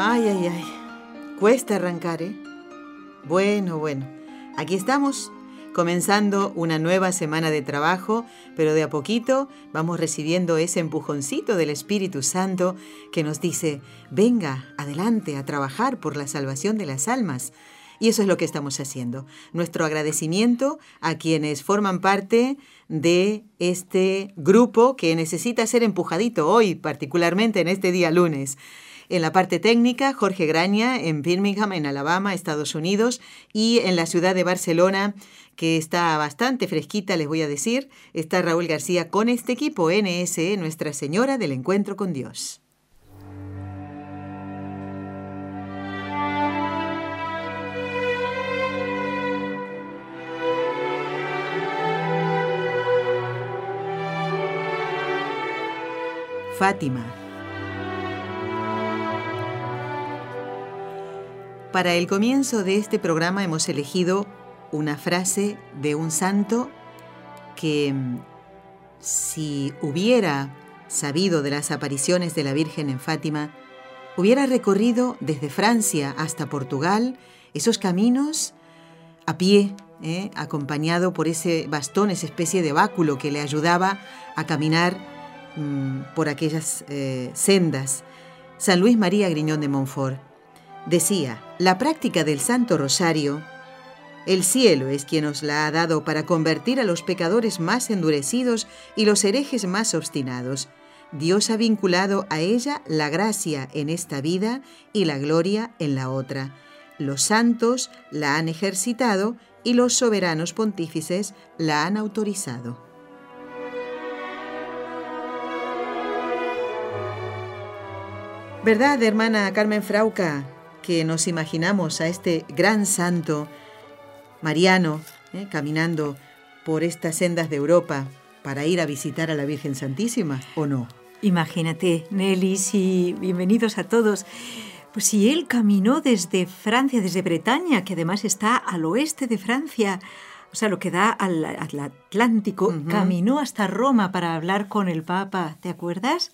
Ay, ay, ay. Cuesta arrancar, ¿eh? Bueno, bueno. Aquí estamos, comenzando una nueva semana de trabajo, pero de a poquito vamos recibiendo ese empujoncito del Espíritu Santo que nos dice, venga, adelante a trabajar por la salvación de las almas. Y eso es lo que estamos haciendo. Nuestro agradecimiento a quienes forman parte de este grupo que necesita ser empujadito hoy, particularmente en este día lunes. En la parte técnica, Jorge Graña en Birmingham, en Alabama, Estados Unidos, y en la ciudad de Barcelona, que está bastante fresquita, les voy a decir, está Raúl García con este equipo NSE, Nuestra Señora del Encuentro con Dios. Fátima. Para el comienzo de este programa hemos elegido una frase de un santo que si hubiera sabido de las apariciones de la Virgen en Fátima, hubiera recorrido desde Francia hasta Portugal esos caminos a pie, ¿eh? acompañado por ese bastón, esa especie de báculo que le ayudaba a caminar Mm, por aquellas eh, sendas, San Luis María Griñón de Montfort decía, la práctica del Santo Rosario, el cielo es quien os la ha dado para convertir a los pecadores más endurecidos y los herejes más obstinados. Dios ha vinculado a ella la gracia en esta vida y la gloria en la otra. Los santos la han ejercitado y los soberanos pontífices la han autorizado. ¿Verdad, hermana Carmen Frauca, que nos imaginamos a este gran santo mariano eh, caminando por estas sendas de Europa para ir a visitar a la Virgen Santísima, o no? Imagínate, Nelly, y bienvenidos a todos. Pues si él caminó desde Francia, desde Bretaña, que además está al oeste de Francia, o sea, lo que da al, Atlántico, caminó hasta Roma para hablar con el Papa, ¿te acuerdas?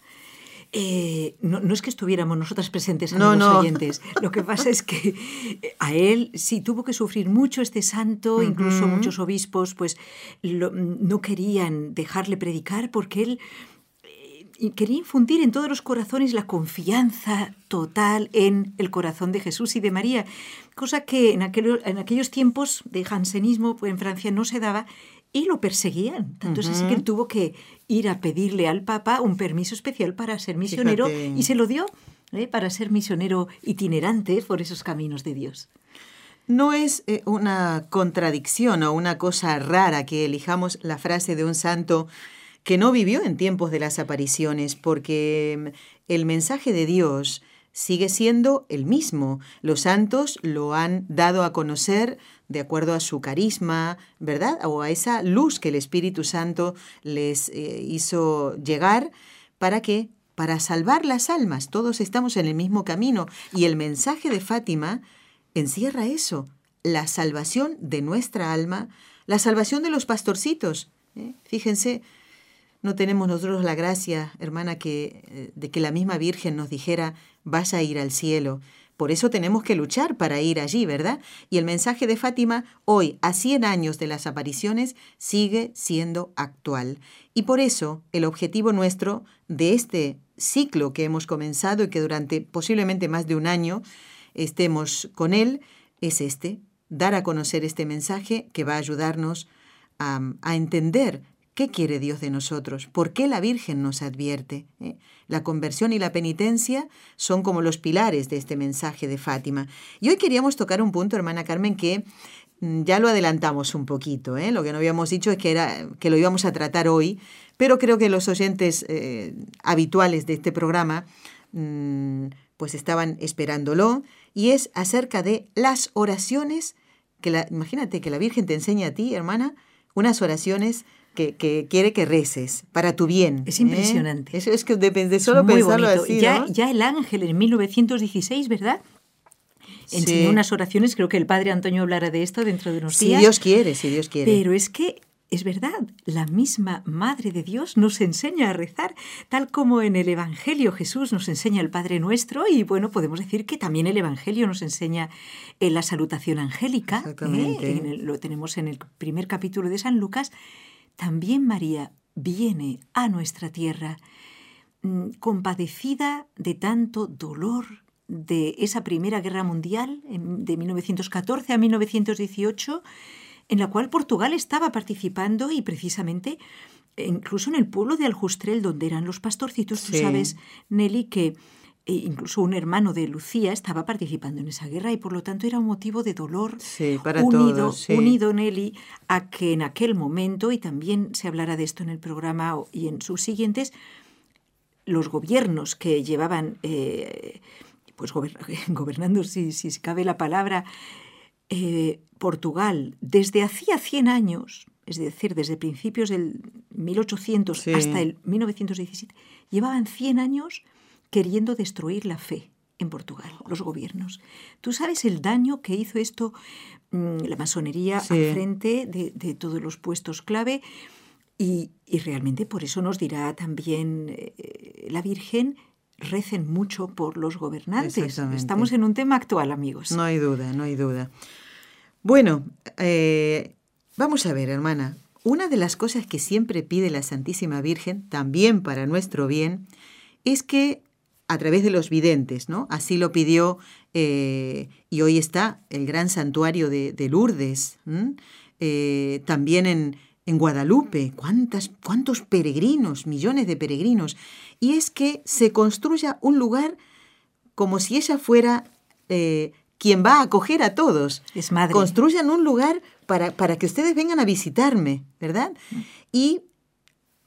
Eh, no, es que estuviéramos nosotras presentes, en los oyentes. Lo que pasa es que eh, a él sí tuvo que sufrir mucho este santo, incluso muchos obispos pues no querían dejarle predicar porque él eh, quería infundir en todos los corazones la confianza total en el corazón de Jesús y de María, cosa que en, en aquellos tiempos de jansenismo pues, en Francia no se daba y lo perseguían. Tanto es así que él tuvo que ir a pedirle al Papa un permiso especial para ser misionero y se lo dio ¿eh? para ser misionero itinerante por esos caminos de Dios. No es eh, una contradicción o una cosa rara que elijamos la frase de un santo que no vivió en tiempos de las apariciones, porque mm, el mensaje de Dios sigue siendo el mismo. Los santos lo han dado a conocer de acuerdo a su carisma, ¿verdad? O a esa luz que el Espíritu Santo les eh, hizo llegar para que para salvar las almas, todos estamos en el mismo camino y el mensaje de Fátima encierra eso, la salvación de nuestra alma, la salvación de los pastorcitos. ¿eh? Fíjense, no tenemos nosotros la gracia, hermana, que, eh, de que la misma Virgen nos dijera, vas a ir al cielo. Por eso tenemos que luchar para ir allí, ¿verdad? Y el mensaje de Fátima, hoy, a 100 años de las apariciones, sigue siendo actual. Y por eso el objetivo nuestro de este ciclo que hemos comenzado y que durante posiblemente más de un año estemos con él, es este, dar a conocer este mensaje que va a ayudarnos a, a entender ¿Qué quiere Dios de nosotros? ¿Por qué la Virgen nos advierte? ¿Eh? La conversión y la penitencia son como los pilares de este mensaje de Fátima. Y hoy queríamos tocar un punto, hermana Carmen, que mm, ya lo adelantamos un poquito. ¿eh? Lo que no habíamos dicho es que, era, que lo íbamos a tratar hoy, pero creo que los oyentes eh, habituales de este programa mm, pues estaban esperándolo y es acerca de las oraciones que la, imagínate que la Virgen te enseña a ti, hermana, unas oraciones que, quiere que reces para tu bien. Es impresionante. Eso es que depende solo pensarlo así. Ya, ya el ángel en 1916, ¿verdad? Enseñó unas oraciones, creo que el padre Antonio hablará de esto dentro de unos días. Si Dios quiere, si Dios quiere. Pero es que es verdad, la misma Madre de Dios nos enseña a rezar, tal como en el Evangelio Jesús nos enseña el Padre Nuestro y bueno, podemos decir que también el Evangelio nos enseña en la salutación angélica, ¿eh? lo tenemos en el primer capítulo de San Lucas, también María viene a nuestra tierra mm, compadecida de tanto dolor de esa Primera Guerra Mundial de 1914 a 1918 en la cual Portugal estaba participando y precisamente incluso en el pueblo de Aljustrel, donde eran los pastorcitos, tú sabes, Nelly, que e incluso un hermano de Lucía estaba participando en esa guerra y por lo tanto era un motivo de dolor unido, unido Nelly a que en aquel momento, y también se hablará de esto en el programa y en sus siguientes, los gobiernos que llevaban, eh, pues gobernando, si, si cabe la palabra, eh, Portugal desde hacía 100 años, es decir, desde principios del 1800 hasta el 1917, llevaban 100 años queriendo destruir la fe en Portugal, los gobiernos. ¿Tú sabes el daño que hizo esto, mm, la masonería, al frente de, todos los puestos clave? Y, realmente por eso nos dirá también eh, la Virgen, recen mucho por los gobernantes. Estamos en un tema actual, amigos. No hay duda, no hay duda. Bueno, eh, vamos a ver, hermana. Una de las cosas que siempre pide la Santísima Virgen, también para nuestro bien, es que a través de los videntes, ¿no? Así lo pidió eh, y hoy está el gran santuario de, Lourdes, eh, también en, en Guadalupe, ¿cuántas, cuántos peregrinos, millones de peregrinos, y es que se construya un lugar como si ella fuera quien va a acoger a todos. Es madre. Construyan un lugar para, para que ustedes vengan a visitarme, ¿verdad? Mm. Y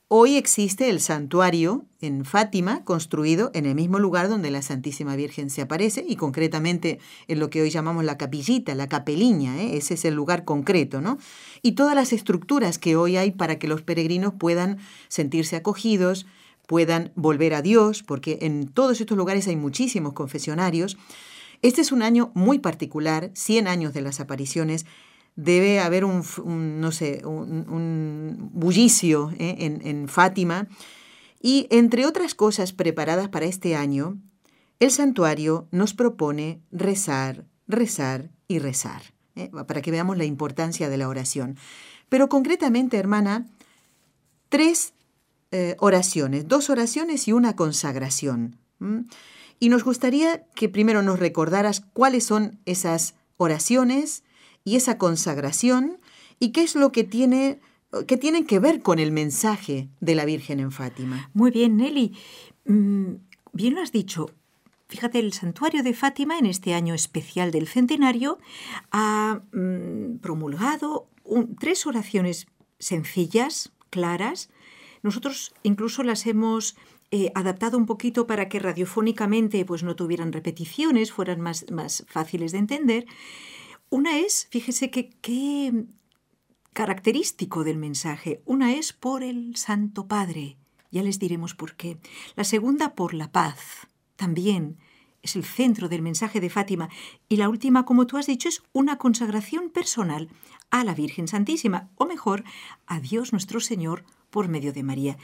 hoy existe el santuario en Fátima, construido en el mismo lugar donde la Santísima Virgen se aparece, y concretamente en lo que hoy llamamos la capillita, la capeliña, ¿eh? ese es el lugar concreto, ¿no? Y todas las estructuras que hoy hay para que los peregrinos puedan sentirse acogidos, puedan volver a Dios, porque en todos estos lugares hay muchísimos confesionarios, este es un año muy particular, 100 años de las apariciones. Debe haber un, no sé, un, bullicio ¿eh? en, en Fátima. Y entre otras cosas preparadas para este año, el santuario nos propone rezar, rezar y rezar, ¿eh? para que veamos la importancia de la oración. Pero concretamente, hermana, tres eh, oraciones, dos oraciones y una consagración. Y nos gustaría que primero nos recordaras cuáles son esas oraciones y esa consagración y qué es lo que tiene que tienen que ver con el mensaje de la Virgen en Fátima. Muy bien, Nelly. Mm, bien lo has dicho. Fíjate, el santuario de Fátima en este año especial del centenario ha mm, promulgado tres oraciones sencillas, claras. Nosotros incluso las hemos eh, adaptado un poquito para que radiofónicamente pues, no tuvieran repeticiones, fueran más, más fáciles de entender. Una es, fíjese que qué característico del mensaje. Una es por el Santo Padre, ya les diremos por qué. La segunda por la paz, también es el centro del mensaje de Fátima. Y la última, como tú has dicho, es una consagración personal a la Virgen Santísima, o mejor, a Dios nuestro Señor por medio de María.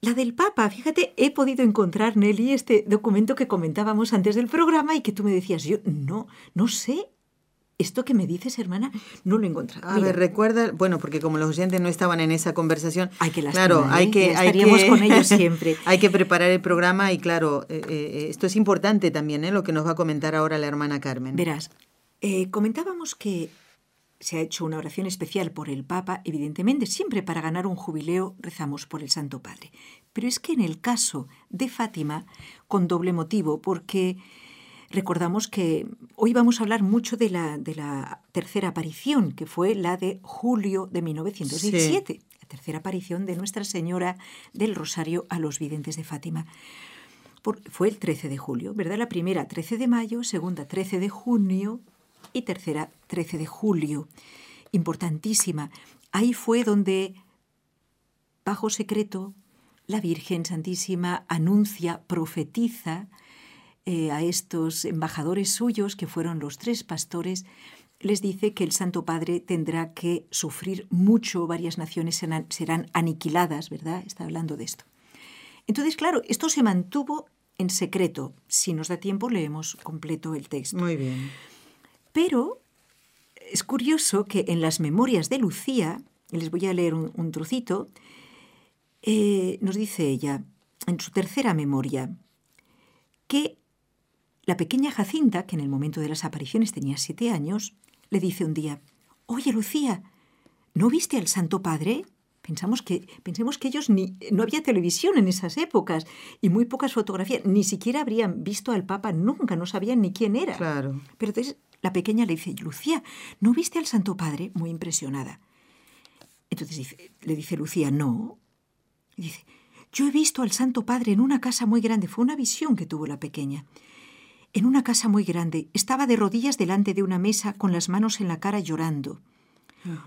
La del Papa, fíjate, he podido encontrar, Nelly, este documento que comentábamos antes del programa y que tú me decías, yo no, no sé. Esto que me dices, hermana, no lo he encontrado. A ver, recuerda, bueno, porque como los oyentes no estaban en esa conversación, hay que claro, hay ¿eh? que, estaríamos con ellos siempre. hay que preparar el programa y claro, eh, eh, esto es importante también, ¿eh? lo que nos va a comentar ahora la hermana Carmen. Verás, comentábamos que se ha hecho una oración especial por el Papa, evidentemente siempre para ganar un jubileo rezamos por el Santo Padre. Pero es que en el caso de Fátima, con doble motivo, porque recordamos que hoy vamos a hablar mucho de la, de la tercera aparición, que fue la de julio de 1917, la tercera aparición de Nuestra Señora del Rosario a los videntes de Fátima. fue el 13 de julio, ¿verdad? La primera 13 de mayo, segunda 13 de junio y tercera 13 de julio. Importantísima. Ahí fue donde, bajo secreto, la Virgen Santísima anuncia, profetiza eh, a estos embajadores suyos, que fueron los tres pastores, les dice que el Santo Padre tendrá que sufrir mucho, varias naciones serán, serán aniquiladas, ¿verdad? Está hablando de esto. Entonces, claro, esto se mantuvo en secreto. Si nos da tiempo, leemos completo el texto. Muy bien. Pero es curioso que en las memorias de Lucía, les voy a leer un, trocito, eh, nos dice ella, en su tercera memoria, que la pequeña Jacinta, que en el momento de las apariciones tenía siete años, le dice un día, Oye, Lucía, ¿no viste al Santo Padre? Pensamos que, pensemos que ellos ni, no había televisión en esas épocas y muy pocas fotografías, ni siquiera habrían visto al Papa nunca, no sabían ni quién era. Claro. Pero entonces la pequeña le dice, Lucía, ¿no viste al Santo Padre? Muy impresionada. Entonces le dice Lucía, no. dice, yo he visto al Santo Padre en una casa muy grande. Fue una visión que tuvo la pequeña en una casa muy grande. Estaba de rodillas delante de una mesa con las manos en la cara llorando.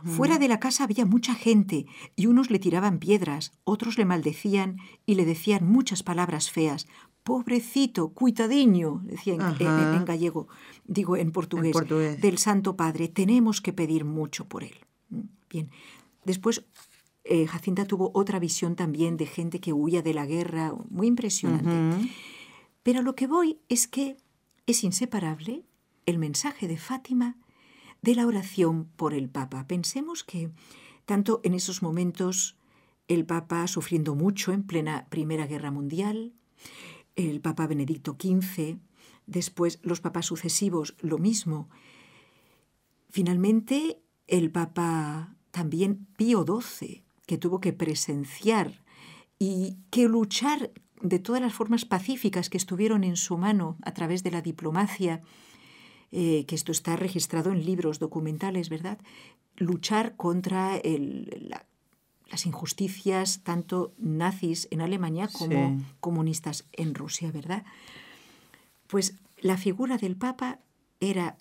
Fuera de la casa había mucha gente y unos le tiraban piedras, otros le maldecían y le decían muchas palabras feas. Pobrecito, cuitadiño, decía en, gallego, digo en portugués, del Santo Padre, tenemos que pedir mucho por él. Mm, bien, después eh, Jacinta tuvo otra visión también de gente que huía de la guerra, muy impresionante. Pero lo que voy es que es inseparable el mensaje de Fátima de la oración por el Papa. Pensemos que tanto en esos momentos el Papa sufriendo mucho en plena Primera Guerra Mundial, el Papa Benedicto XV, después los papas sucesivos lo mismo. Finalmente el Papa también Pío XII, que tuvo que presenciar y que luchar de todas las formas pacíficas que estuvieron en su mano a través de la diplomacia, eh, que esto está registrado en libros documentales, ¿verdad? Luchar contra las injusticias tanto nazis en Alemania como comunistas en Rusia, ¿verdad? Pues la figura del Papa era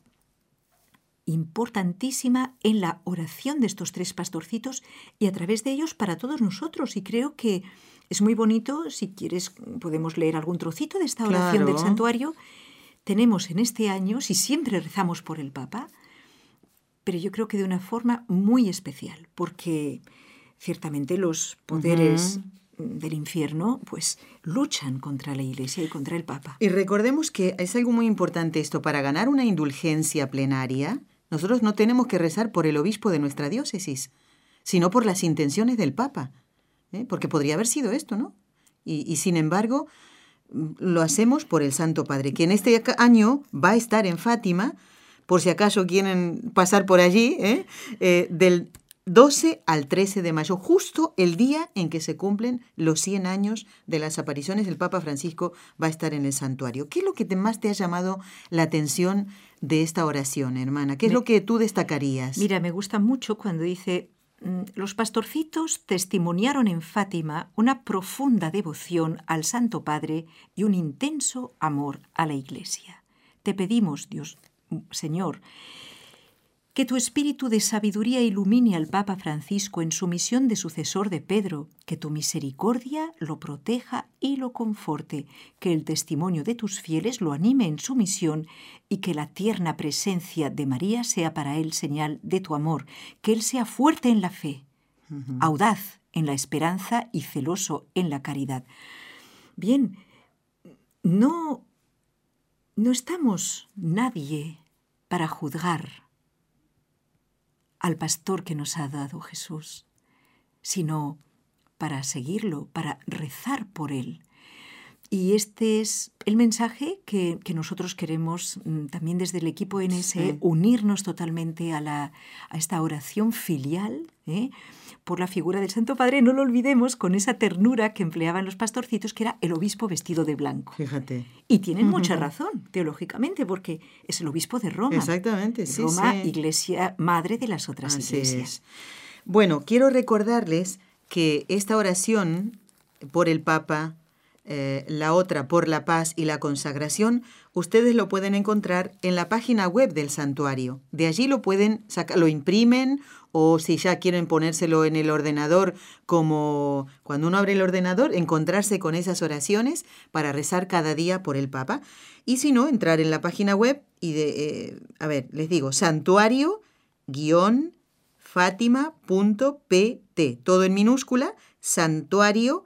importantísima en la oración de estos tres pastorcitos y a través de ellos para todos nosotros. Y creo que es muy bonito, si quieres podemos leer algún trocito de esta oración del santuario. Tenemos en este año, si siempre rezamos por el Papa, pero yo creo que de una forma muy especial, porque ciertamente los poderes del infierno pues luchan contra la Iglesia y contra el Papa. Y recordemos que es algo muy importante esto, para ganar una indulgencia plenaria, nosotros no tenemos que rezar por el obispo de nuestra diócesis, sino por las intenciones del Papa. ¿Eh? porque podría haber sido esto, ¿no? Y, sin embargo, mm, lo hacemos por el Santo Padre, que en este año va a estar en Fátima, por si acaso quieren pasar por allí, ¿eh? Eh, del 12 al 13 de mayo, justo el día en que se cumplen los 100 años de las apariciones, el Papa Francisco va a estar en el santuario. ¿Qué es lo que más te ha llamado la atención de esta oración, hermana? ¿Qué es lo que tú destacarías? Mira, me gusta mucho cuando dice los pastorcitos testimoniaron en Fátima una profunda devoción al Santo Padre y un intenso amor a la Iglesia. Te pedimos, Dios, Señor, que tu espíritu de sabiduría ilumine al Papa Francisco en su misión de sucesor de Pedro, que tu misericordia lo proteja y lo conforte, que el testimonio de tus fieles lo anime en su misión y que la tierna presencia de María sea para él señal de tu amor, que él sea fuerte en la fe, audaz en la esperanza y celoso en la caridad. Bien, no, no estamos nadie para juzgar al pastor que nos ha dado Jesús, sino para seguirlo, para rezar por él. Y este es el mensaje que, nosotros queremos mm, también desde el equipo NSE, unirnos totalmente a, la, a esta oración filial ¿eh? por la figura del Santo Padre. No lo olvidemos con esa ternura que empleaban los pastorcitos, que era el obispo vestido de blanco. Fíjate. Y tienen mucha razón, teológicamente, porque es el obispo de Roma. Exactamente, sí. Roma, iglesia madre de las otras iglesias. Bueno, quiero recordarles que esta oración por el Papa eh, la otra por la paz y la consagración, ustedes lo pueden encontrar en la página web del santuario. De allí lo pueden sacar, lo imprimen o si ya quieren ponérselo en el ordenador como cuando uno abre el ordenador, encontrarse con esas oraciones para rezar cada día por el Papa. Y si no, entrar en la página web y de, eh, a ver, les digo, santuario guion fatima.pt, todo en minúscula, santuario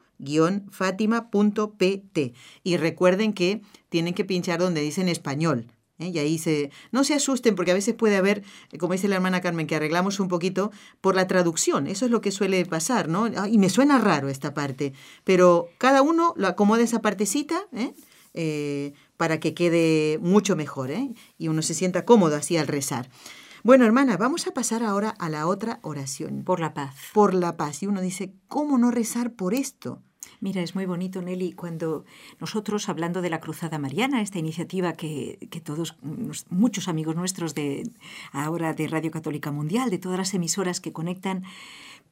fatima.pt. Y recuerden que tienen que pinchar donde dicen español. ¿eh? Y ahí se... No se asusten porque a veces puede haber, como dice la hermana Carmen, que arreglamos un poquito por la traducción. Eso es lo que suele pasar, ¿no? Y me suena raro esta parte. Pero cada uno lo acomoda esa partecita ¿eh? Eh, para que quede mucho mejor y uno se sienta cómodo así al rezar. Bueno, hermana, vamos a pasar ahora a la otra oración. Por la paz. Por la paz. Y uno dice, ¿cómo no rezar por esto? Mira, es muy bonito, Nelly, cuando nosotros, hablando de la Cruzada Mariana, esta iniciativa que, todos, muchos amigos nuestros de ahora de Radio Católica Mundial, de todas las emisoras que conectan,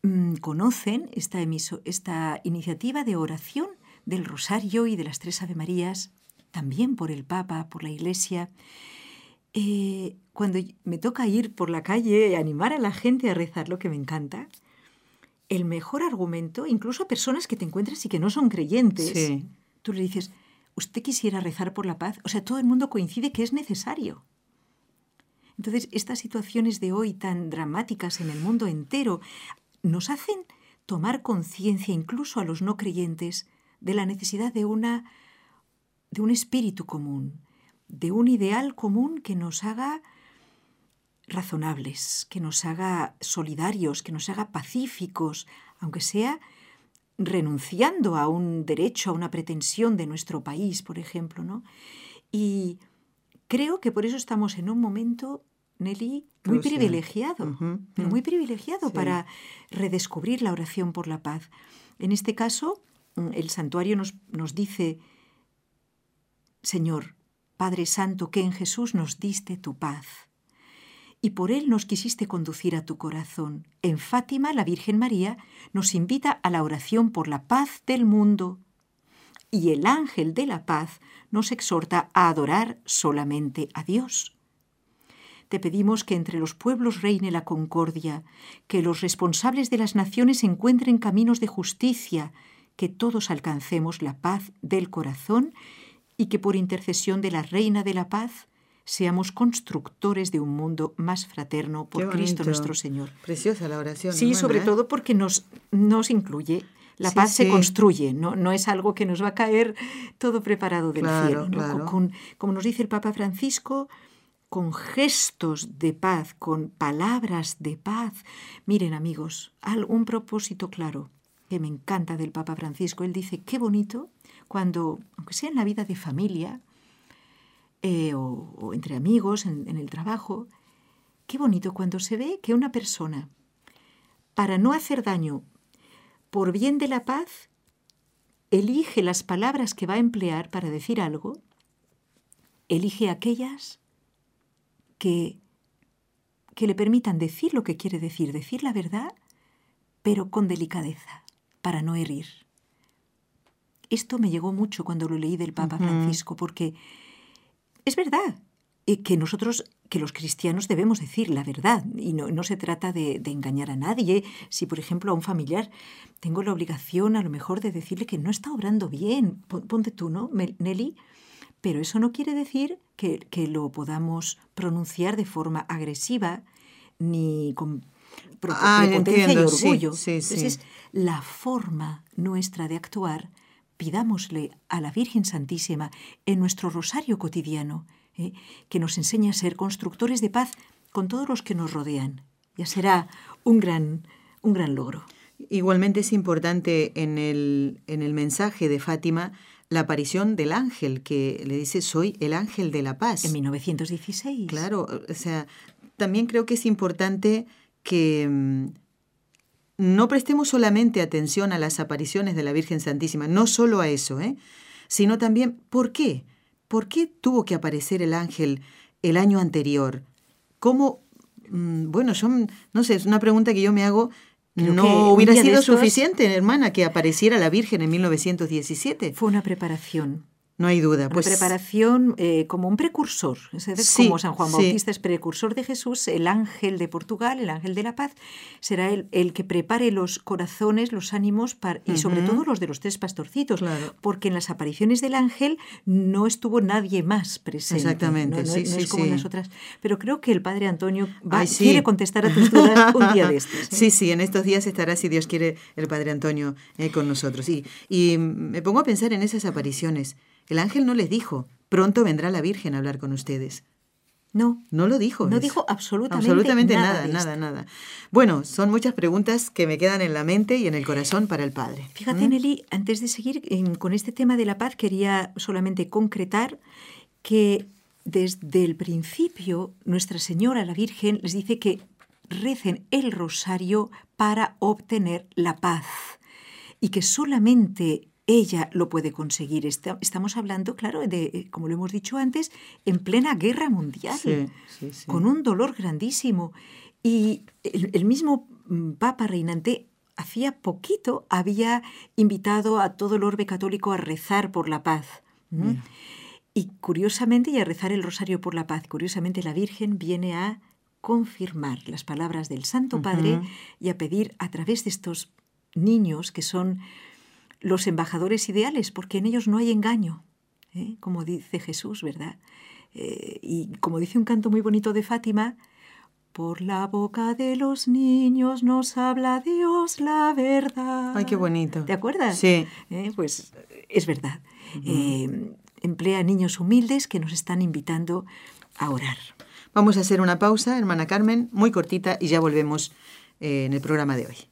mm, conocen esta, esta iniciativa de oración del Rosario y de las Tres Ave Marías, también por el Papa, por la Iglesia. Eh, cuando me toca ir por la calle y animar a la gente a rezar, lo que me encanta, el mejor argumento, incluso a personas que te encuentras y que no son creyentes, tú le dices, ¿usted quisiera rezar por la paz? O sea, todo el mundo coincide que es necesario. Entonces, estas situaciones de hoy tan dramáticas en el mundo entero nos hacen tomar conciencia, incluso a los no creyentes, de la necesidad de una de un espíritu común, de un ideal común que nos haga razonables, que nos haga solidarios, que nos haga pacíficos, aunque sea renunciando a un derecho, a una pretensión de nuestro país, por ejemplo, ¿no? Y creo que por eso estamos en un momento, Nelly, muy privilegiado, muy privilegiado para redescubrir la oración por la paz. En este caso, mm, el santuario nos, nos dice, Señor, Padre Santo, que en Jesús nos diste tu paz y por él nos quisiste conducir a tu corazón. En Fátima, la Virgen María nos invita a la oración por la paz del mundo. Y el ángel de la paz nos exhorta a adorar solamente a Dios. Te pedimos que entre los pueblos reine la concordia, que los responsables de las naciones encuentren caminos de justicia, que todos alcancemos la paz del corazón y que por intercesión de la Reina de la Paz seamos constructores de un mundo más fraterno por Cristo nuestro Señor. Preciosa la oración. Sí, sobre ¿eh? todo porque nos, nos incluye. La paz se construye, ¿no? no es algo que nos va a caer todo preparado del cielo. como nos dice el Papa Francisco, con gestos de paz, con palabras de paz. Miren amigos, un propósito claro que me encanta del Papa Francisco. Él dice, qué bonito cuando, aunque sea en la vida de familia, eh, o, entre amigos, en, en el trabajo. Qué bonito cuando se ve que una persona, para no hacer daño, por bien de la paz, elige las palabras que va a emplear para decir algo, elige aquellas que, que le permitan decir lo que quiere decir, decir la verdad, pero con delicadeza, para no herir. Esto me llegó mucho cuando lo leí del Papa Francisco, porque es verdad que nosotros, que los cristianos debemos decir la verdad y no, se trata de, engañar a nadie. Si, por ejemplo, a un familiar tengo la obligación a lo mejor de decirle que no está obrando bien, ponte tú, ¿no, Nelly? Pero eso no quiere decir que, lo podamos pronunciar de forma agresiva ni con ah, prepotencia y orgullo. Sí, Entonces, la forma nuestra de actuar pidámosle a la Virgen Santísima en nuestro rosario cotidiano, ¿eh? que nos enseñe a ser constructores de paz con todos los que nos rodean. Ya será un gran, un gran logro. Igualmente es importante en el, en el mensaje de Fátima la aparición del ángel que le dice soy el ángel de la paz. En 1916. Claro, o sea, también creo que es importante que mm, no prestemos solamente atención a las apariciones de la Virgen Santísima, no solo a eso, ¿eh? sino también por qué. ¿Por qué tuvo que aparecer el ángel el año anterior? ¿Cómo? Mm, bueno, yo no sé, es una pregunta que yo me hago. no hubiera sido suficiente, hermana, que apareciera la Virgen en 1917. Fue una preparación. No hay duda. Pues, preparación eh, como un precursor. como San Juan Bautista es precursor de Jesús, el ángel de Portugal, el ángel de la paz, será el, el que prepare los corazones, los ánimos y sobre todo los de los tres pastorcitos. Porque en las apariciones del ángel no estuvo nadie más presente. Exactamente. No, sí, es como las otras. Pero creo que el padre Antonio va, quiere contestar a tus dudas un día de estos. ¿eh? Sí, sí, en estos días estará, si Dios quiere, el padre Antonio eh, con nosotros. Y, y me pongo a pensar en esas apariciones. El ángel no les dijo, pronto vendrá la Virgen a hablar con ustedes. No. No lo dijo. No dijo absolutamente, absolutamente nada. Nada, nada, Bueno, son muchas preguntas que me quedan en la mente y en el corazón para el Padre. Fíjate, ¿Mm? Nelly, antes de seguir con este tema de la paz, quería solamente concretar que desde el principio Nuestra Señora, la Virgen, les dice que recen el rosario para obtener la paz y que solamente ella lo puede conseguir. Estamos hablando, claro, de, eh, como lo hemos dicho antes, en plena guerra mundial, con un dolor grandísimo. Y el, mismo mm, Papa reinante hacía poquito había invitado a todo el orbe católico a rezar por la paz. Y curiosamente, y a rezar el rosario por la paz, curiosamente la Virgen viene a confirmar las palabras del Santo Padre y a pedir a través de estos niños que son los embajadores ideales, porque en ellos no hay engaño, ¿eh? como dice Jesús, ¿verdad? Eh, y como dice un canto muy bonito de Fátima, por la boca de los niños nos habla Dios la verdad. Ay, qué bonito. ¿Te acuerdas? Sí. ¿Eh? pues es verdad. emplea niños humildes que nos están invitando a orar. Vamos a hacer una pausa, hermana Carmen, muy cortita, y ya volvemos en el programa de hoy.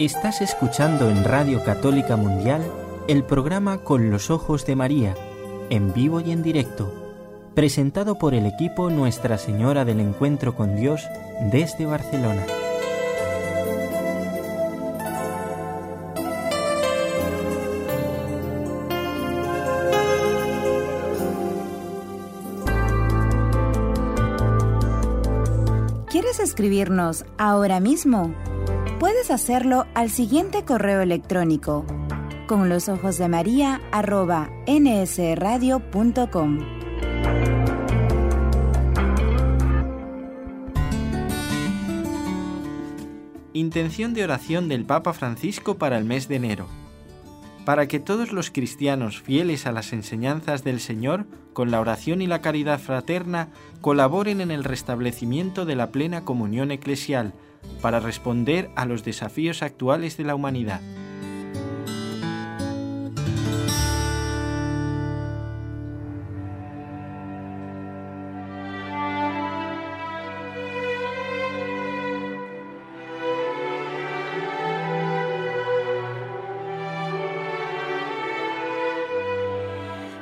Estás escuchando en Radio Católica Mundial el programa Con los Ojos de María, en vivo y en directo, presentado por el equipo Nuestra Señora del Encuentro con Dios desde Barcelona. ¿Quieres escribirnos ahora mismo? Puedes hacerlo al siguiente correo electrónico con los ojos de María arroba nsradio.com. Intención de oración del Papa Francisco para el mes de enero. Para que todos los cristianos fieles a las enseñanzas del Señor, con la oración y la caridad fraterna, colaboren en el restablecimiento de la plena comunión eclesial, para responder a los desafíos actuales de la humanidad.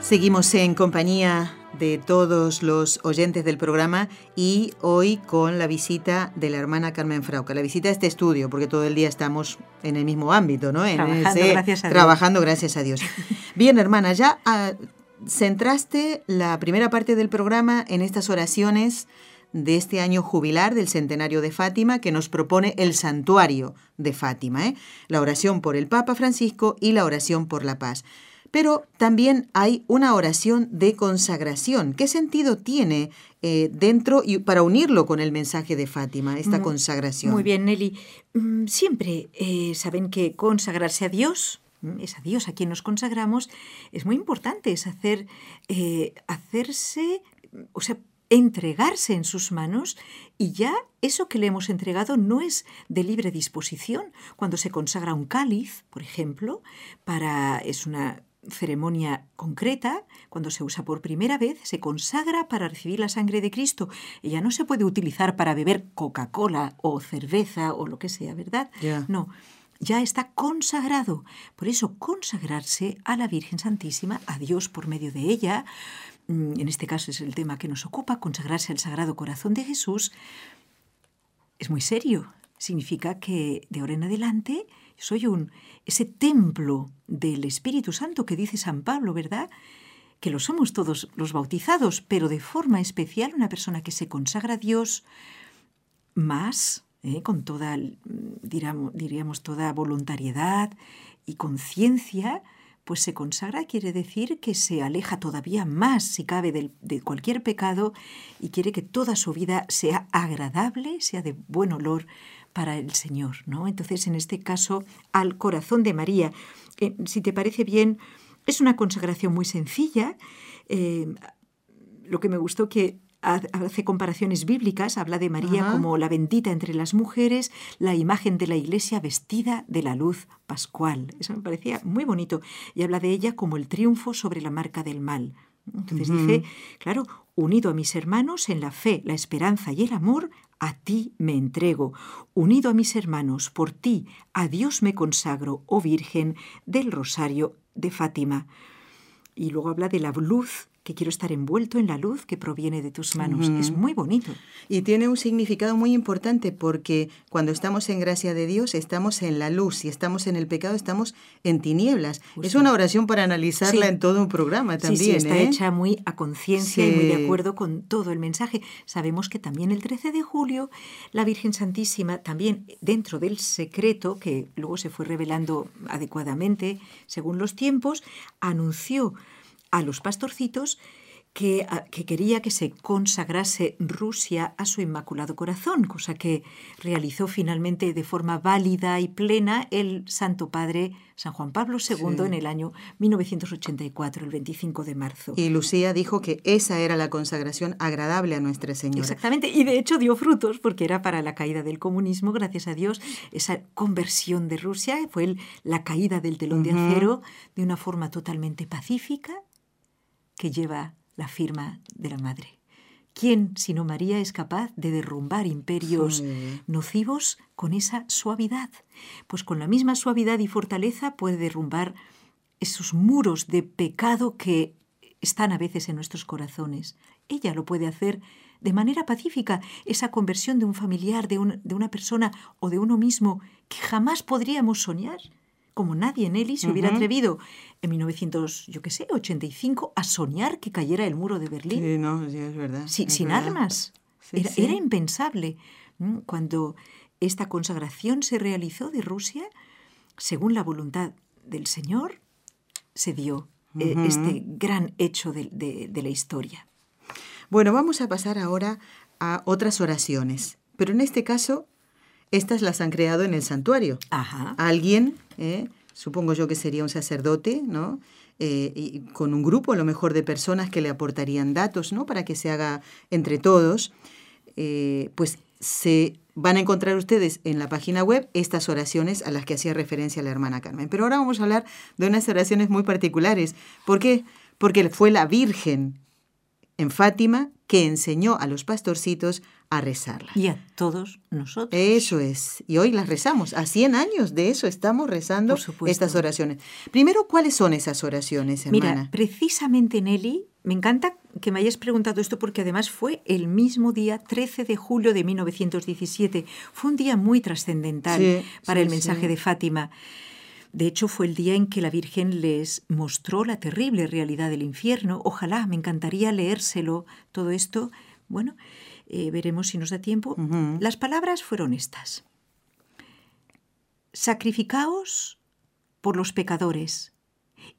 Seguimos en compañía de todos los oyentes del programa y hoy con la visita de la hermana Carmen Frauca, la visita a este estudio, porque todo el día estamos en el mismo ámbito, ¿no? trabajando, gracias a trabajando gracias a Dios. Bien, hermana, ya ah, centraste la primera parte del programa en estas oraciones de este año jubilar del centenario de Fátima que nos propone el santuario de Fátima, ¿eh? la oración por el Papa Francisco y la oración por la paz. Pero también hay una oración de consagración. ¿Qué sentido tiene eh, dentro y para unirlo con el mensaje de Fátima, esta consagración? Muy bien, Nelly. Mm, siempre eh, saben que consagrarse a Dios, es a Dios a quien nos consagramos, es muy importante, es hacer, eh, hacerse, o sea, entregarse en sus manos y ya eso que le hemos entregado no es de libre disposición. Cuando se consagra un cáliz, por ejemplo, para es una ceremonia concreta, cuando se usa por primera vez, se consagra para recibir la sangre de Cristo. Ella no se puede utilizar para beber Coca-Cola o cerveza o lo que sea, ¿verdad? No, ya está consagrado. Por eso consagrarse a la Virgen Santísima, a Dios por medio de ella, mm, en este caso es el tema que nos ocupa, consagrarse al Sagrado Corazón de Jesús, es muy serio. Significa que de ahora en adelante soy un ese templo del Espíritu Santo que dice San Pablo, ¿verdad? que lo somos todos los bautizados, pero de forma especial una persona que se consagra a Dios más, ¿eh? con toda, diríamos, diríamos, toda voluntariedad y conciencia, pues se consagra quiere decir que se aleja todavía más, si cabe, de cualquier pecado y quiere que toda su vida sea agradable, sea de buen olor para el Señor, ¿no? Entonces, en este caso, al corazón de María. Eh, si te parece bien, es una consagración muy sencilla. Eh, lo que me gustó que hace comparaciones bíblicas, habla de María como la bendita entre las mujeres, la imagen de la iglesia vestida de la luz pascual. Eso me parecía muy bonito. Y habla de ella como el triunfo sobre la marca del mal. Entonces dice, claro, unido a mis hermanos en la fe, la esperanza y el amor, a ti me entrego. Unido a mis hermanos, por ti, a Dios me consagro, oh Virgen del Rosario de Fátima. Y luego habla de la luz que quiero estar envuelto en la luz que proviene de tus manos. Es muy bonito. Y tiene un significado muy importante porque cuando estamos en gracia de Dios estamos en la luz, y estamos en el pecado estamos en tinieblas. Es una oración para analizarla en todo un programa también. Sí, está ¿eh? hecha muy a conciencia y muy de acuerdo con todo el mensaje. Sabemos que también el 13 de julio la Virgen Santísima, también dentro del secreto que luego se fue revelando adecuadamente según los tiempos, anunció a los pastorcitos que, que, quería que se consagrase Rusia a su Inmaculado Corazón, cosa que realizó finalmente de forma válida y plena el Santo Padre San Juan Pablo II en el año 1984, el 25 de marzo. Y Lucía dijo que esa era la consagración agradable a Nuestra Señora. Exactamente, y de hecho dio frutos porque era para la caída del comunismo, gracias a Dios, esa conversión de Rusia fue la caída del telón de acero de una forma totalmente pacífica que lleva la firma de la Madre. ¿Quién, sino María, es capaz de derrumbar imperios nocivos con esa suavidad? Pues con la misma suavidad y fortaleza puede derrumbar esos muros de pecado que están a veces en nuestros corazones. Ella lo puede hacer de manera pacífica, esa conversión de un familiar, de, de una persona o de uno mismo que jamás podríamos soñar como nadie en Eli se hubiera atrevido en 1985 a soñar que cayera el muro de Berlín. Sí, no, es verdad. sin armas. era, impensable. Cuando esta consagración se realizó de Rusia, según la voluntad del Señor, se dio eh, este gran hecho de, la historia. Bueno, vamos a pasar ahora a otras oraciones, pero en este caso estas las han creado en el santuario. Ajá. Alguien, ¿eh? supongo yo que sería un sacerdote, ¿no? Eh, y con un grupo a lo mejor de personas que le aportarían datos, ¿no? Para que se haga entre todos. Eh, pues se van a encontrar ustedes en la página web estas oraciones a las que hacía referencia la hermana Carmen. Pero ahora vamos a hablar de unas oraciones muy particulares. ¿Por qué? Porque fue la Virgen en Fátima que enseñó a los pastorcitos a rezarla. Y a todos nosotros. Eso es. Y hoy las rezamos. A 100 años de eso estamos rezando estas oraciones. Primero, ¿cuáles son esas oraciones, hermana? Mira, precisamente, Nelly, me encanta que me hayas preguntado esto porque además fue el mismo día, 13 de julio de 1917. Fue un día muy trascendental para el mensaje de Fátima. De hecho, fue el día en que la Virgen les mostró la terrible realidad del infierno. Ojalá, me encantaría leérselo todo esto. Bueno, eh, veremos si nos da tiempo. Las palabras fueron estas. Sacrificaos por los pecadores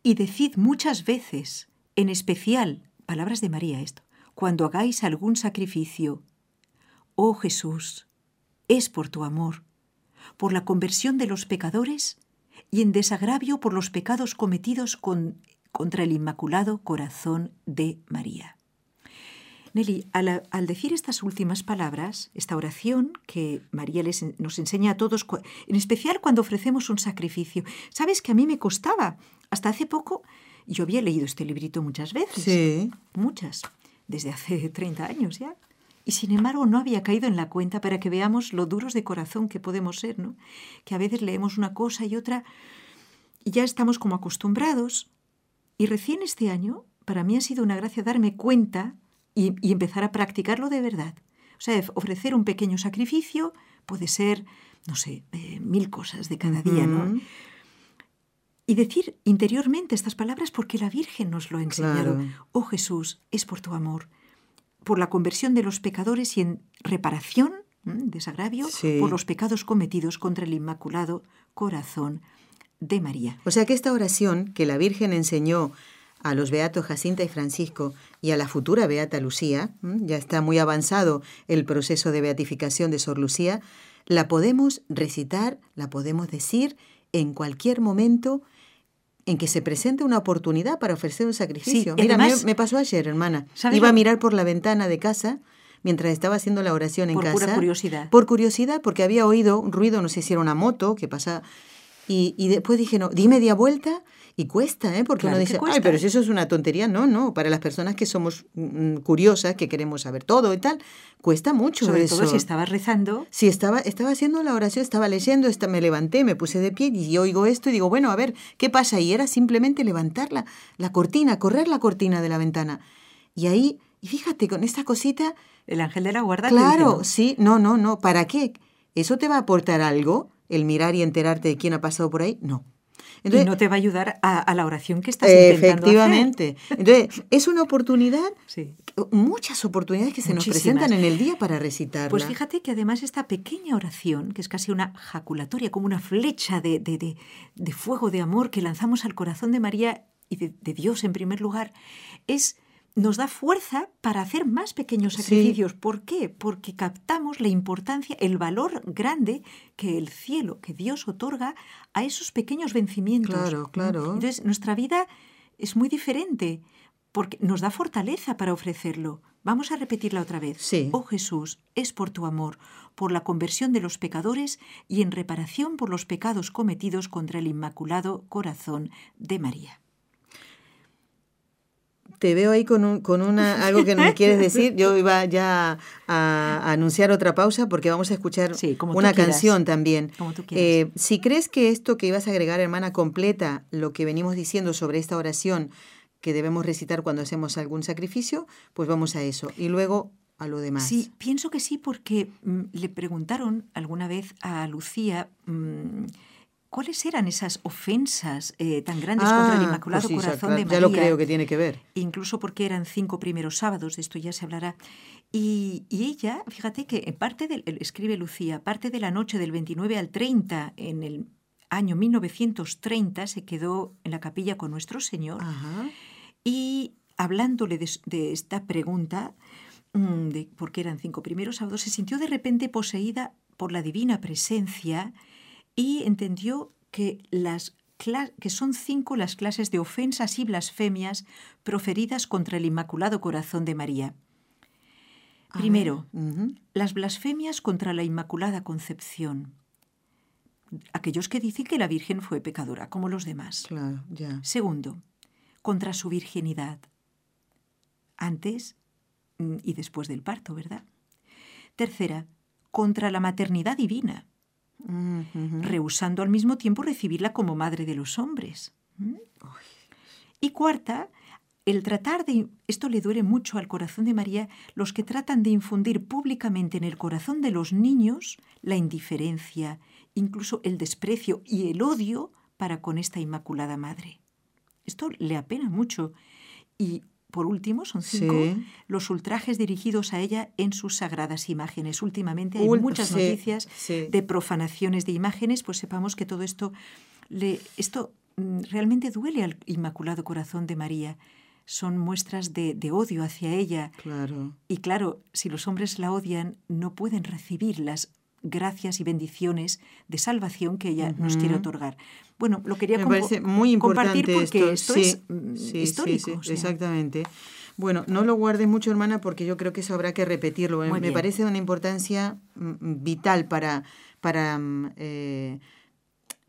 y decid muchas veces, en especial, palabras de María esto, cuando hagáis algún sacrificio, oh Jesús, es por tu amor, por la conversión de los pecadores y en desagravio por los pecados cometidos contra el Inmaculado Corazón de María. Nelly, al, decir estas últimas palabras, esta oración que María les, nos enseña a todos, en especial cuando ofrecemos un sacrificio, sabes que a mí me costaba. Hasta hace poco, yo había leído este librito muchas veces. Sí. Muchas, desde hace 30 años ya. Y sin embargo no había caído en la cuenta para que veamos lo duros de corazón que podemos ser, ¿no? Que a veces leemos una cosa y otra y ya estamos como acostumbrados. Y recién este año, para mí ha sido una gracia darme cuenta y, empezar a practicarlo de verdad. O sea, ofrecer un pequeño sacrificio puede ser, no sé, eh, mil cosas de cada día, ¿no? y decir interiormente estas palabras porque la Virgen nos lo ha enseñado. Oh Jesús, es por tu amor, por la conversión de los pecadores y en reparación desagravio por los pecados cometidos contra el Inmaculado Corazón de María. O sea que esta oración que la Virgen enseñó a los beatos Jacinta y Francisco y a la futura beata Lucía, ya está muy avanzado el proceso de beatificación de Sor Lucía, la podemos recitar, la podemos decir en cualquier momento en que se presente una oportunidad para ofrecer un sacrificio. Mira, me, pasó ayer, hermana. Iba a mirar por la ventana de casa mientras estaba haciendo la oración en casa. Por curiosidad. Por curiosidad, porque había oído un ruido, no sé si era una moto que pasa. Y, y después dije, no, di media vuelta y cuesta, ¿eh? Porque uno dice, ay, pero si eso es una tontería. No, no, para las personas que somos mm, curiosas, que queremos saber todo y tal, cuesta mucho Sobre eso. todo si estaba rezando. Si estaba, estaba haciendo la oración, estaba leyendo, me levanté, me puse de pie y oigo esto y digo, bueno, a ver, ¿qué pasa? Y era simplemente levantar la, la cortina, correr la cortina de la ventana. Y ahí, y fíjate, con esta cosita... El ángel de la guarda. Claro, sí, no, no, no. ¿Para qué? ¿Eso te va a aportar algo? ¿El mirar y enterarte de quién ha pasado por ahí? No y no te va a ayudar a, la oración que estás intentando Efectivamente. Entonces, es una oportunidad, muchas oportunidades que se nos presentan en el día para recitarla. Pues fíjate que además esta pequeña oración, que es casi una jaculatoria, como una flecha de, de, de, fuego de amor que lanzamos al corazón de María y de Dios en primer lugar, es nos da fuerza para hacer más pequeños sacrificios. ¿Por qué? Porque captamos la importancia, el valor grande que el cielo, que Dios otorga a esos pequeños vencimientos. Claro, claro. Entonces, nuestra vida es muy diferente porque nos da fortaleza para ofrecerlo. Vamos a repetirla otra vez. Sí. Oh Jesús, es por tu amor, por la conversión de los pecadores y en reparación por los pecados cometidos contra el Inmaculado Corazón de María te veo ahí con, un, con una, algo que no me quieres decir. Yo iba ya a, anunciar otra pausa porque vamos a escuchar una canción también. Eh, si crees que esto que ibas a agregar, hermana, completa lo que venimos diciendo sobre esta oración que debemos recitar cuando hacemos algún sacrificio, pues vamos a eso. Y luego a lo demás. Sí, pienso que sí porque mm, le preguntaron alguna vez a Lucía... Mm, ¿Cuáles eran esas ofensas eh, tan grandes contra el ah, Inmaculado pues Corazón de María? Ya lo creo que tiene que ver. Incluso porque eran cinco primeros sábados, de esto ya se hablará. Y, ella, fíjate que en parte del, escribe Lucía, parte de la noche del 29 al 30, en el año 1930, se quedó en la capilla con nuestro Señor. Y hablándole de, esta pregunta, mm, de por qué eran cinco primeros sábados, se sintió de repente poseída por la divina presencia y entendió que, las que son cinco las clases de ofensas y blasfemias proferidas contra el Inmaculado Corazón de María. Primero, las blasfemias contra la Inmaculada Concepción. Aquellos que dicen que la Virgen fue pecadora, como los demás. Segundo, contra su virginidad. Antes mm, y después del parto, ¿verdad? Tercera, contra la maternidad divina rehusando al mismo tiempo recibirla como madre de los hombres. ¿Mm? Y cuarta, el tratar de... Esto le duele mucho al corazón de María, los que tratan de infundir públicamente en el corazón de los niños la indiferencia, incluso el desprecio y el odio para con esta Inmaculada Madre. Esto le apena mucho. Y por último, son cinco, los ultrajes dirigidos a ella en sus sagradas imágenes. Últimamente hay muchas noticias de profanaciones de imágenes, pues sepamos que todo esto, le, esto mm, realmente duele al Inmaculado Corazón de María. Son muestras de, odio hacia ella. Claro. Y claro, si los hombres la odian, no pueden recibir las gracias y bendiciones de salvación que ella nos quiere otorgar. Bueno, lo quería Me parece muy importante compartir porque esto, es mm, histórico. Exactamente. Bueno, no lo guardes mucho, hermana, porque yo creo que eso habrá que repetirlo. Me parece de una importancia mm, vital para, para mm, eh,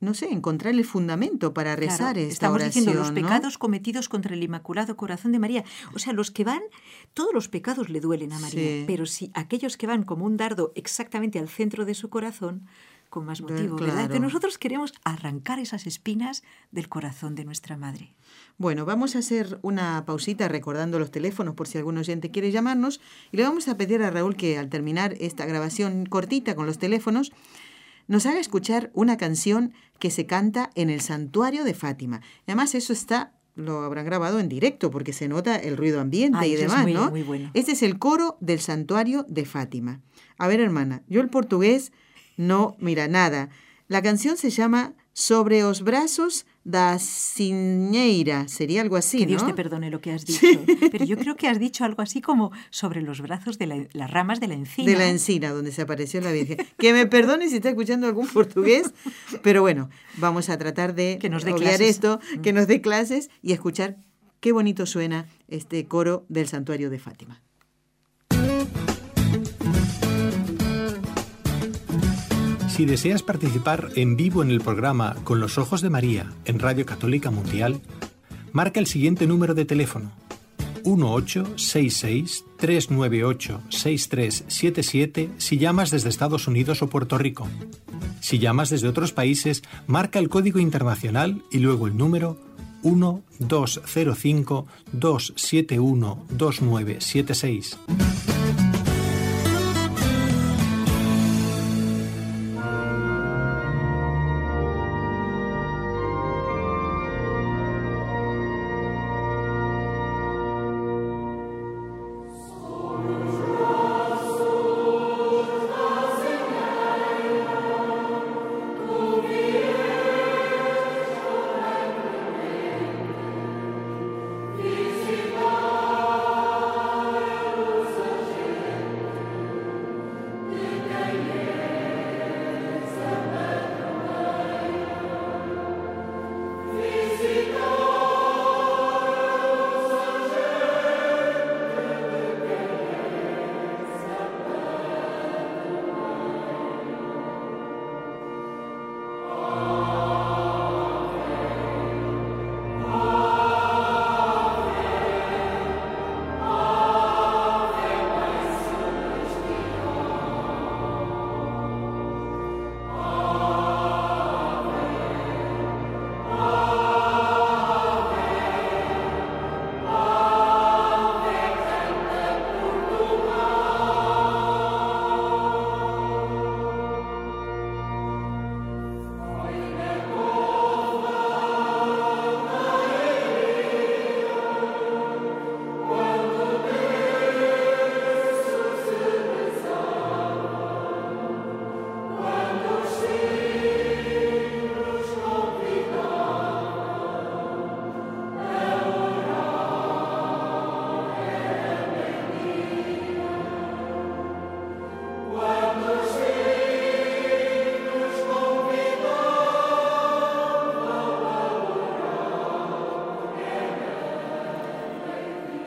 no sé, encontrar el fundamento para rezar esta estamos diciendo los pecados cometidos contra el Inmaculado Corazón de María. O sea, los que van, todos los pecados le duelen a María, pero si aquellos que van como un dardo exactamente al centro de su corazón, con más motivo, ¿verdad? Que nosotros queremos arrancar esas espinas del corazón de nuestra madre. Bueno, vamos a hacer una pausita recordando los teléfonos por si algún oyente quiere llamarnos y le vamos a pedir a Raúl que al terminar esta grabación cortita con los teléfonos nos haga escuchar una canción que se canta en el santuario de Fátima. Además, eso está lo habrán grabado en directo porque se nota el ruido ambiente y demás, ¿no? Este es el coro del santuario de Fátima. A ver, hermana, yo el portugués no, mira, nada. La canción se llama Sobre os brazos da ciñeira, sería algo así, Que Dios te perdone lo que has dicho. Pero yo creo que has dicho algo así como sobre los brazos de las ramas de la encina. De la encina, donde se apareció la Virgen. Que me perdone si está escuchando algún portugués, pero bueno, vamos a tratar de que nos dé esto, que nos dé clases y escuchar qué bonito suena este coro del santuario de Fátima. Si deseas participar en vivo en el programa Con los Ojos de María en Radio Católica Mundial, marca el siguiente número de teléfono 1866-398-6377 si llamas desde Estados Unidos o Puerto Rico. Si llamas desde otros países, marca el código internacional y luego el número 1205-271-2976.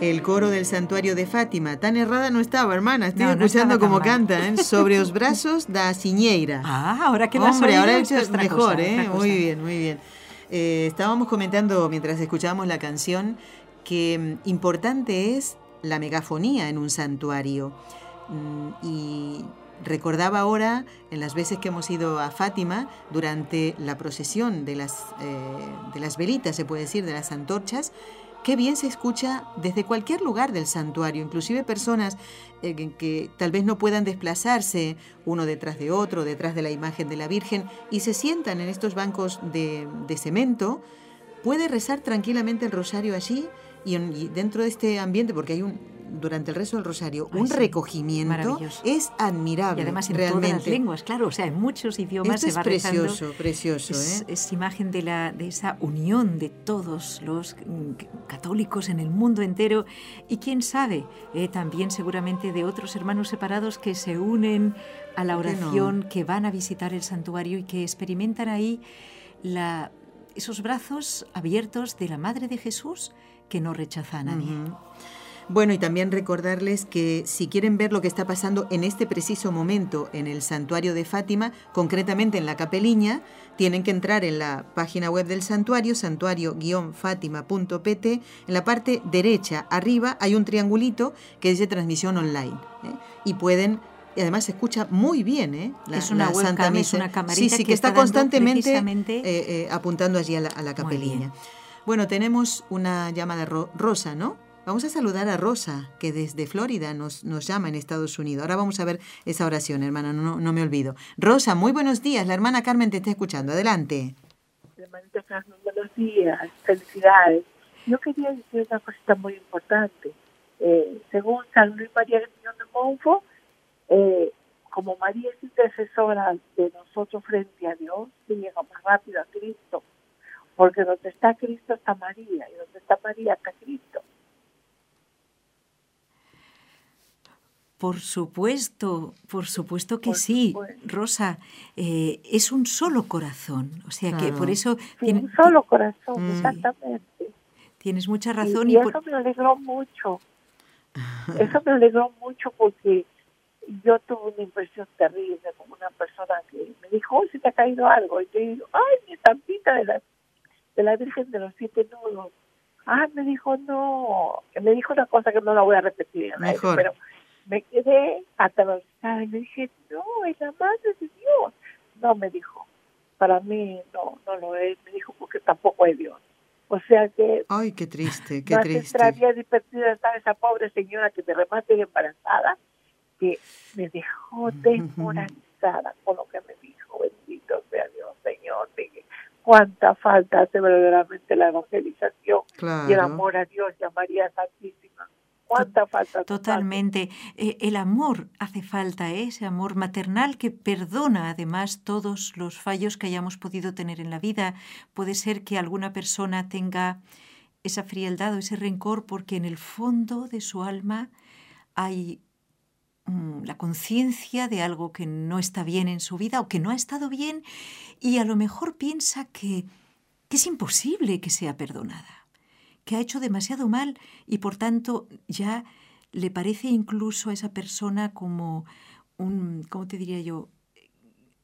El coro del santuario de Fátima. Tan errada no estaba, hermana. Estoy escuchando como canta. ¿eh? Sobre los brazos da Ciñeira. Ah, ahora que Hombre, ahora hecho mejor, ¿eh? Muy bien, muy bien. Eh, estábamos comentando mientras escuchábamos la canción que mm, importante es la megafonía en un santuario. Mm, y recordaba ahora, en las veces que hemos ido a Fátima, durante la procesión de las, eh, de las velitas, se puede decir, de las antorchas, Qué bien se escucha desde cualquier lugar del santuario, inclusive personas eh, que, tal vez no puedan desplazarse uno detrás de otro, detrás de la imagen de la Virgen, y se sientan en estos bancos de, de cemento, puede rezar tranquilamente el rosario allí y, dentro de este ambiente, porque hay un, durante el resto del rosario un recogimiento es admirable. Y además en realmente. todas las lenguas, claro, o sea, en muchos idiomas se va es precioso, precioso. Es, ¿eh? es, imagen de, la, de esa unión de todos los mm, católicos en el mundo entero y quién sabe, eh, también seguramente de otros hermanos separados que se unen a la oración, que van a visitar el santuario y que experimentan ahí la, esos brazos abiertos de la Madre de Jesús que no rechaza a nadie. Bueno, y también recordarles que si quieren ver lo que está pasando en este preciso momento en el santuario de Fátima, concretamente en la capeliña, tienen que entrar en la página web del santuario, santuario-fátima.pt. En la parte derecha, arriba, hay un triangulito que dice transmisión online. ¿eh? Y pueden y además se escucha muy bien, ¿eh? es una Santa es una camarita sí, sí, que, está, constantemente eh, eh, apuntando allí a la, a capeliña. Bueno, tenemos una llamada rosa, ¿no? Vamos a saludar a Rosa, que desde Florida nos, nos llama en Estados Unidos. Ahora vamos a ver esa oración, hermana, no, no me olvido. Rosa, muy buenos días. La hermana Carmen te está escuchando. Adelante. Hermanita Carmen, buenos días. Felicidades. Yo quería decir una cosita muy importante. Eh, según San Luis María de Monfo, eh, como María es intercesora de nosotros frente a Dios, se llega más rápido a Cristo. Porque donde está Cristo está María, y donde está María está Cristo. Por supuesto, por supuesto que sí, Rosa. Eh, es un solo corazón, o sea que por eso... un solo corazón, mm. exactamente. Tienes mucha razón. Y, eso me alegró mucho. Eso me alegró mucho porque yo tuve una impresión terrible como una persona que me dijo, oh, se te ha caído algo. Y yo digo, ay, mi estampita de la, de la Virgen de los Siete Nudos. Ah, me dijo, no. Me dijo una cosa que no la voy a repetir. Mejor. Pero me quedé atravesada y me dije, no, es la madre de Dios. No, me dijo, para mí no, no lo es, me dijo, porque tampoco es Dios. O sea que... Ay, qué triste, qué triste. y divertida está esa pobre señora que de remate embarazada, que me dejó desmoralizada con lo que me dijo. Bendito sea Dios, Señor. cuánta falta hace verdaderamente la evangelización y el amor a Dios y a María Santísima. ¿Cuánta falta? Totalmente. Eh, el amor hace falta, ¿eh? ese amor maternal que perdona además todos los fallos que hayamos podido tener en la vida. Puede ser que alguna persona tenga esa frialdad o ese rencor porque en el fondo de su alma hay mm, la conciencia de algo que no está bien en su vida o que no ha estado bien y a lo mejor piensa que es imposible que sea perdonada que ha hecho demasiado mal y por tanto ya le parece incluso a esa persona como un, ¿cómo te diría yo?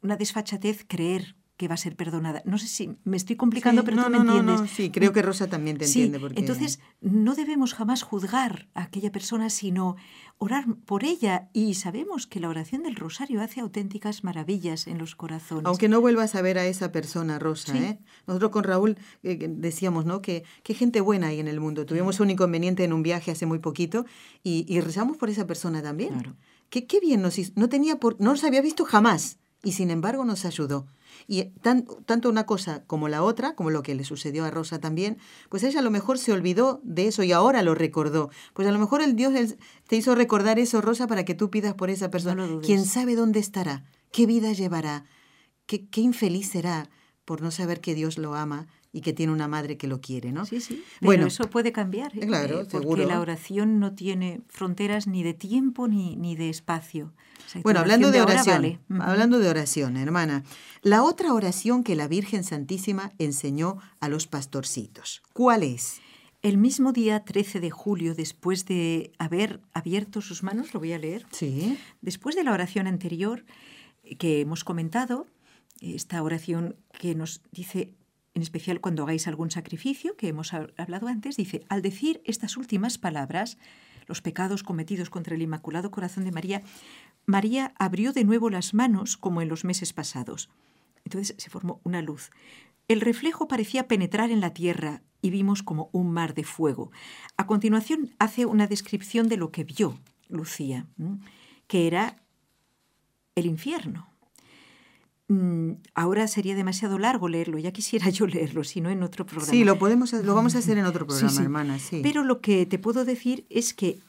Una desfachatez creer que va a ser perdonada. No sé si me estoy complicando, pero tú me entiendes. No, sí, creo que Rosa también te entiende. Porque... Entonces, no debemos jamás juzgar a aquella persona, sino orar por ella. Y sabemos que la oración del rosario hace auténticas maravillas en los corazones. Aunque no vuelvas a ver a esa persona, Rosa. ¿eh? Nosotros con Raúl eh, decíamos, ¿no? Que qué gente buena hay en el mundo. Tuvimos un inconveniente en un viaje hace muy poquito y, rezamos por esa persona también. Claro. Qué bien nos hizo. No, tenía por, no nos había visto jamás y sin embargo nos ayudó. Y tanto una cosa como la otra, como lo que le sucedió a Rosa también, pues ella a lo mejor se olvidó de eso y ahora lo recordó. Pues a lo mejor el Dios te hizo recordar eso, Rosa, para que tú pidas por esa persona. ¿Quién sabe dónde estará? ¿Qué vida llevará? ¿Qué, qué infeliz será por no saber que Dios lo ama y que tiene una madre que lo quiere, ¿no? Sí, sí. Pero bueno, eso puede cambiar. ¿eh? Claro, eh, porque la oración no tiene fronteras ni de tiempo ni, ni de espacio. bueno, hablando de, oración, hablando de oración, hermana, la otra oración que la Virgen Santísima enseñó a los pastorcitos, ¿cuál es? El mismo día 13 de julio, después de haber abierto sus manos, lo voy a leer. Sí. Después de la oración anterior que hemos comentado, esta oración que nos dice en especial cuando hagáis algún sacrificio, que hemos hablado antes, dice, al decir estas últimas palabras, los pecados cometidos contra el Inmaculado Corazón de María, María abrió de nuevo las manos como en los meses pasados. Entonces se formó una luz. El reflejo parecía penetrar en la tierra y vimos como un mar de fuego. A continuación hace una descripción de lo que vio Lucía, que era el infierno. Mm, ahora sería demasiado largo leerlo, ya quisiera yo leerlo, si no en otro programa. Sí, lo, podemos, lo vamos a hacer en otro programa, hermana. Sí. Pero lo que te puedo decir es que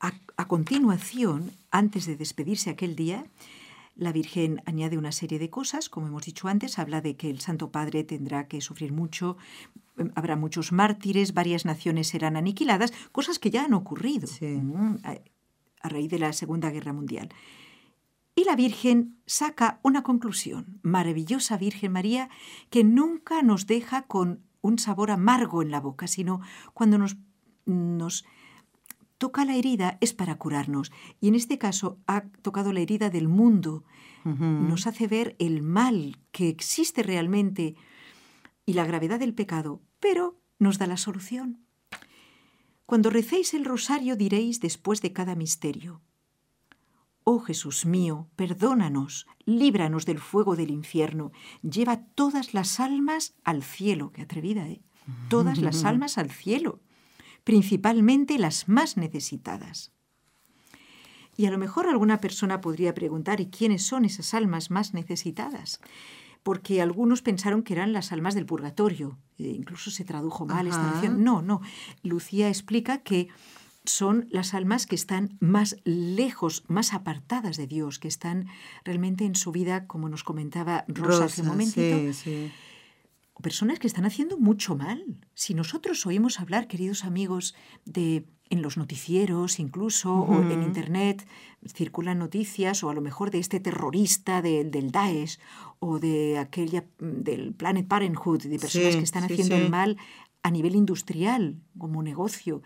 a, continuación, antes de despedirse aquel día, la Virgen añade una serie de cosas, como hemos dicho antes, habla de que el Santo Padre tendrá que sufrir mucho, em, habrá muchos mártires, varias naciones serán aniquiladas, cosas que ya han ocurrido a raíz de la Segunda Guerra Mundial. Y la Virgen saca una conclusión, maravillosa Virgen María, que nunca nos deja con un sabor amargo en la boca, sino cuando nos, nos toca la herida es para curarnos. Y en este caso ha tocado la herida del mundo. Nos hace ver el mal que existe realmente y la gravedad del pecado, pero nos da la solución. Cuando recéis el rosario diréis después de cada misterio, Oh Jesús mío, perdónanos, líbranos del fuego del infierno, lleva todas las almas al cielo. Qué atrevida, ¿eh? Todas las almas al cielo. principalmente las más necesitadas. Y a lo mejor alguna persona podría preguntar, ¿y quiénes son esas almas más necesitadas? Porque algunos pensaron que eran las almas del purgatorio. E incluso se tradujo mal esta mención. No, no. Lucía explica que son las almas que están más lejos, más apartadas de Dios, que están realmente en su vida, como nos comentaba Rosa, hace un momentito. Sí, Personas que están haciendo mucho mal. Si nosotros oímos hablar, queridos amigos, de en los noticieros incluso, o en Internet, circulan noticias, o a lo mejor de este terrorista del Daesh, o de aquella del Planet Parenthood, de personas que están haciendo el mal a nivel industrial, como negocio.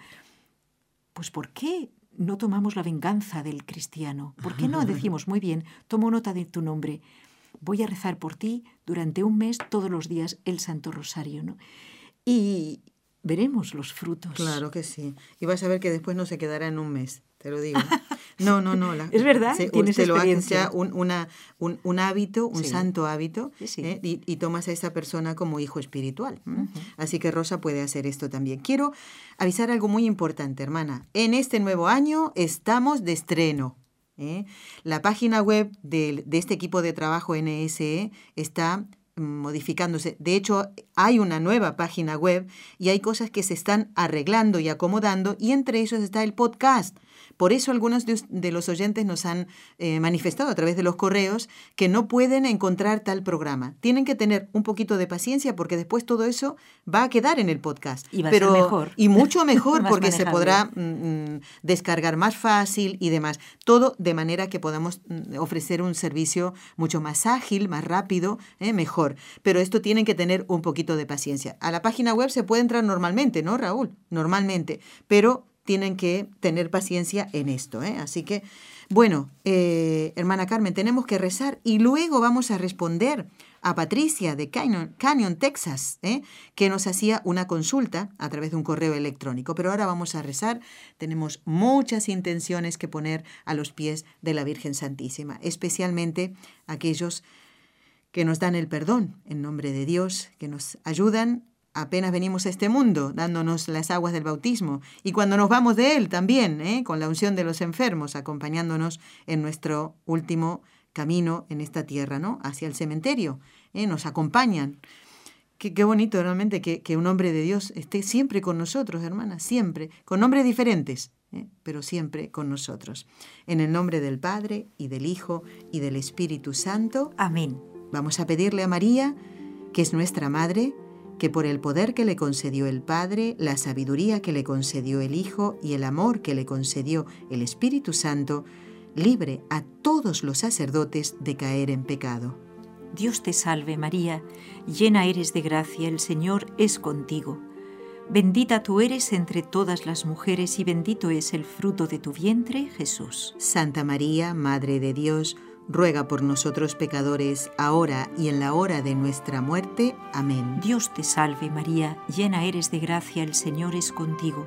Pues ¿por qué no tomamos la venganza del cristiano? ¿Por qué no decimos, muy bien, tomo nota de tu nombre, voy a rezar por ti durante un mes todos los días el Santo Rosario? ¿no? Y veremos los frutos. Claro que sí. Y vas a ver que después no se quedará en un mes te lo digo. No, no, no. es verdad, tienes te lo haces ya un, una, un, hábito, un santo hábito, ¿eh? y, tomas a esa persona como hijo espiritual. Así que Rosa puede hacer esto también. Quiero avisar algo muy importante, hermana. En este nuevo año estamos de estreno. ¿eh? La página web de, de este equipo de trabajo NSE está modificándose. De hecho, hay una nueva página web y hay cosas que se están arreglando y acomodando y entre esos está el podcast. Por eso algunos de, los oyentes nos han eh, manifestado a través de los correos que no pueden encontrar tal programa. Tienen que tener un poquito de paciencia porque después todo eso va a quedar en el podcast. Y va a ser mejor. Y mucho mejor porque se podrá mm, mm, descargar más fácil y demás. Todo de manera que podamos mm, ofrecer un servicio mucho más ágil, más rápido, eh, mejor. Pero esto tienen que tener un poquito de paciencia. A la página web se puede entrar normalmente, ¿no, Raúl? Normalmente. Pero tienen que tener paciencia en esto. ¿eh? Así que, bueno, eh, hermana Carmen, tenemos que rezar y luego vamos a responder a Patricia de Canyon, Texas, ¿eh? que nos hacía una consulta a través de un correo electrónico. Pero ahora vamos a rezar. Tenemos muchas intenciones que poner a los pies de la Virgen Santísima, especialmente aquellos que nos dan el perdón en nombre de Dios, que nos ayudan apenas venimos a este mundo, dándonos las aguas del bautismo, y cuando nos vamos de Él también, ¿eh? con la unción de los enfermos, acompañándonos en nuestro último camino en esta tierra, ¿no? Hacia el cementerio, ¿eh? nos acompañan. Qué, qué bonito realmente que, que, un hombre de Dios esté siempre con nosotros, hermanas, siempre, con nombres diferentes, ¿eh? pero siempre con nosotros. En el nombre del Padre, y del Hijo, y del Espíritu Santo. Amén. Vamos a pedirle a María, que es nuestra Madre, que por el poder que le concedió el Padre, la sabiduría que le concedió el Hijo y el amor que le concedió el Espíritu Santo, libre a todos los sacerdotes de caer en pecado. Dios te salve María, llena eres de gracia, el Señor es contigo. Bendita tú eres entre todas las mujeres y bendito es el fruto de tu vientre, Jesús. Santa María, Madre de Dios, ruega por nosotros pecadores, ahora y en la hora de nuestra muerte. Amén. Dios te salve María, llena eres de gracia, el Señor es contigo.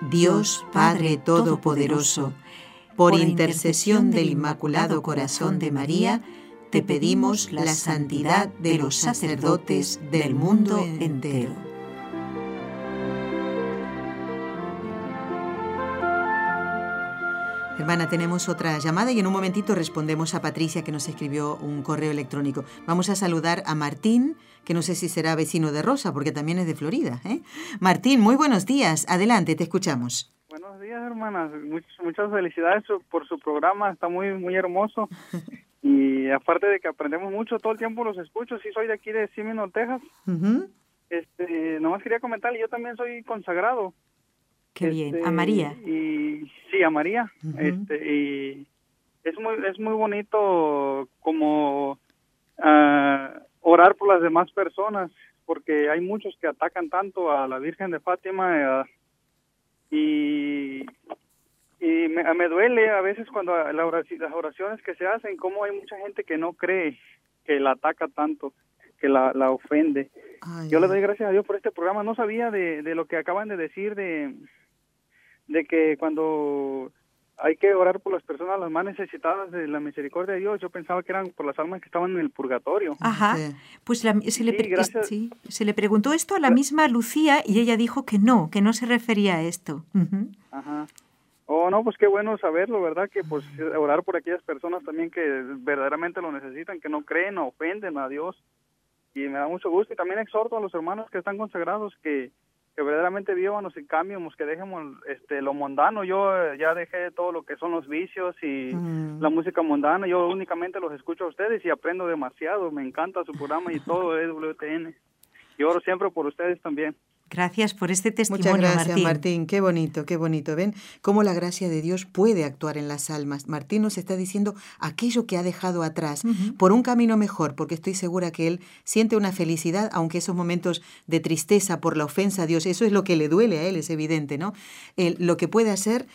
Dios Padre Todopoderoso, por intercesión del Inmaculado Corazón de María, te pedimos la santidad de los sacerdotes del mundo entero. Hermana, tenemos otra llamada y en un momentito respondemos a Patricia que nos escribió un correo electrónico. Vamos a saludar a Martín, que no sé si será vecino de Rosa, porque también es de Florida. ¿eh? Martín, muy buenos días. Adelante, te escuchamos. Buenos días, hermanas. muchas felicidades por su programa. Está muy, muy hermoso. Y aparte de que aprendemos mucho, todo el tiempo los escucho. Sí, soy de aquí de Simino, Texas. este, nomás quería comentarle, yo también soy consagrado. Qué bien. ¿A este, María? Y, sí, a María. este, y es muy, es muy bonito como ah, orar por las demás personas, porque hay muchos que atacan tanto a la Virgen de Fátima y, y me, duele a veces cuando las oraciones que se hacen, como hay mucha gente que no cree, que la ataca tanto, que la, la ofende. Yo le doy gracias a Dios por este programa. No sabía de, de lo que acaban de decir de, de que cuando hay que orar por las personas las más necesitadas de la misericordia de Dios. Yo pensaba que eran por las almas que estaban en el purgatorio. Ajá. Pues se, le, se, le, preguntó esto a la misma Lucía y ella dijo que no, que no se refería a esto. Ajá. Oh, no, pues qué bueno saberlo, ¿verdad? Que pues orar por aquellas personas también que verdaderamente lo necesitan, que no creen o ofenden a Dios. Y me da mucho gusto. Y también exhorto a los hermanos que están consagrados que que verdaderamente vivamos y cambiemos, que dejemos este lo mundano. Yo eh, ya dejé todo lo que son los vicios y mm. la música mundana. Yo únicamente los escucho a ustedes y aprendo demasiado. Me encanta su programa y todo es WTN. Y oro siempre por ustedes también. Gracias por este testimonio. Muchas gracias, Martín. Qué bonito, qué bonito. Ven cómo la gracia de Dios puede actuar en las almas. Martín nos está diciendo aquello que ha dejado atrás por un camino mejor, porque estoy segura que él siente una felicidad, aunque esos momentos de tristeza por la ofensa a Dios, eso es lo que le duele a él, es evidente, ¿no? lo que puede hacer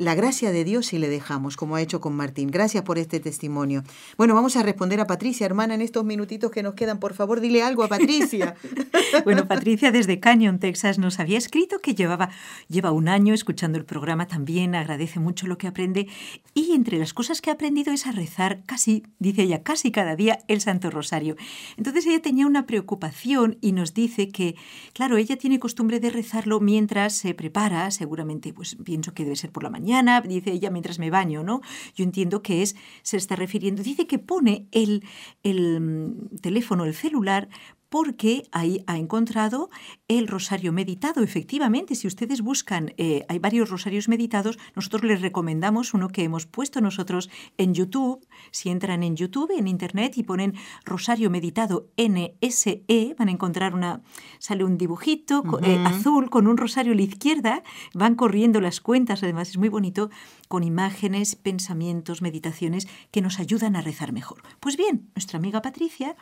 la gracia de Dios si le dejamos, como ha hecho con Martín. Gracias por este testimonio. Bueno, vamos a responder a Patricia, hermana, en estos minutitos que nos quedan. Por favor, dile algo a Patricia. bueno, Patricia desde Canyon, Texas, nos había escrito que llevaba, lleva un año escuchando el programa también, agradece mucho lo que aprende y entre las cosas que ha aprendido es a rezar casi, dice ella, casi cada día el Santo Rosario. Entonces ella tenía una preocupación y nos dice que, claro, ella tiene costumbre de rezarlo mientras se prepara, seguramente, pues pienso que debe ser por la mañana dice ella mientras me baño, ¿no? Yo entiendo que es, se está refiriendo, dice que pone el, el mm, teléfono, el celular, porque ahí ha encontrado el rosario meditado. Efectivamente, si ustedes buscan, eh, hay varios rosarios meditados, nosotros les recomendamos uno que hemos puesto nosotros en YouTube. Si entran en YouTube, en Internet y ponen rosario meditado NSE, van a encontrar una, sale un dibujito eh, azul con un rosario a la izquierda, van corriendo las cuentas, además es muy bonito, con imágenes, pensamientos, meditaciones que nos ayudan a rezar mejor. Pues bien, nuestra amiga Patricia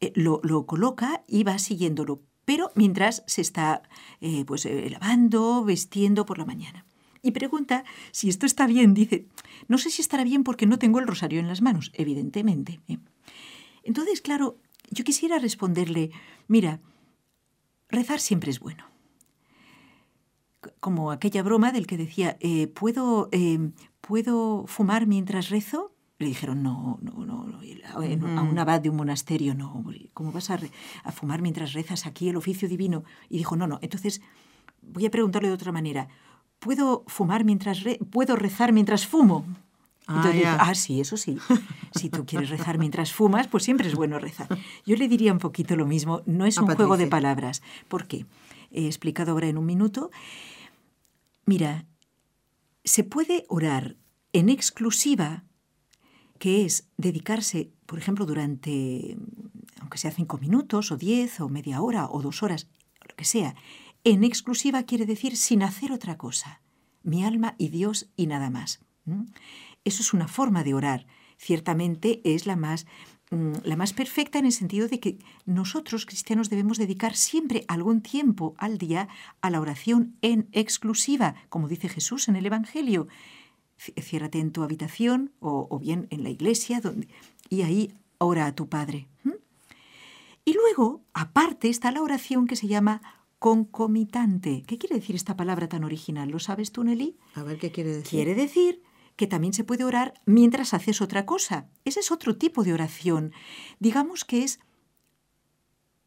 eh, lo, coloca y va siguiéndolo, pero mientras se está eh, pues, eh, lavando, vestiendo por la mañana. Y pregunta si esto está bien. Dice, no sé si estará bien porque no tengo el rosario en las manos, evidentemente. Entonces, claro, yo quisiera responderle, mira, rezar siempre es bueno. Como aquella broma del que decía, ¿puedo, ¿puedo fumar mientras rezo? Le dijeron, no, no, no, a un abad de un monasterio, no, ¿cómo vas a, fumar mientras rezas aquí el oficio divino? Y dijo, no, no, entonces voy a preguntarle de otra manera, ¿puedo fumar mientras, puedo rezar mientras fumo? Ah, ah, sí, eso sí. Si tú quieres rezar mientras fumas, pues siempre es bueno rezar. Yo le diría un poquito lo mismo, no es un juego de palabras. ¿Por qué? He explicado ahora en un minuto. Mira, se puede orar en exclusiva que es dedicarse, por ejemplo, durante, aunque sea cinco minutos o diez o media hora o dos horas, lo que sea, en exclusiva quiere decir sin hacer otra cosa, mi alma y Dios y nada más. Eso es una forma de orar. Ciertamente es la más, mm, la más perfecta en el sentido de que nosotros cristianos debemos dedicar siempre algún tiempo al día a la oración en exclusiva, como dice Jesús en el Evangelio ciérrate en tu habitación o, bien en la iglesia donde, y ahí ora a tu Padre. Y luego, aparte, está la oración que se llama concomitante. ¿Qué quiere decir esta palabra tan original? ¿Lo sabes tú, Nelly? A ver qué quiere decir. Quiere decir que también se puede orar mientras haces otra cosa. Ese es otro tipo de oración. Digamos que es,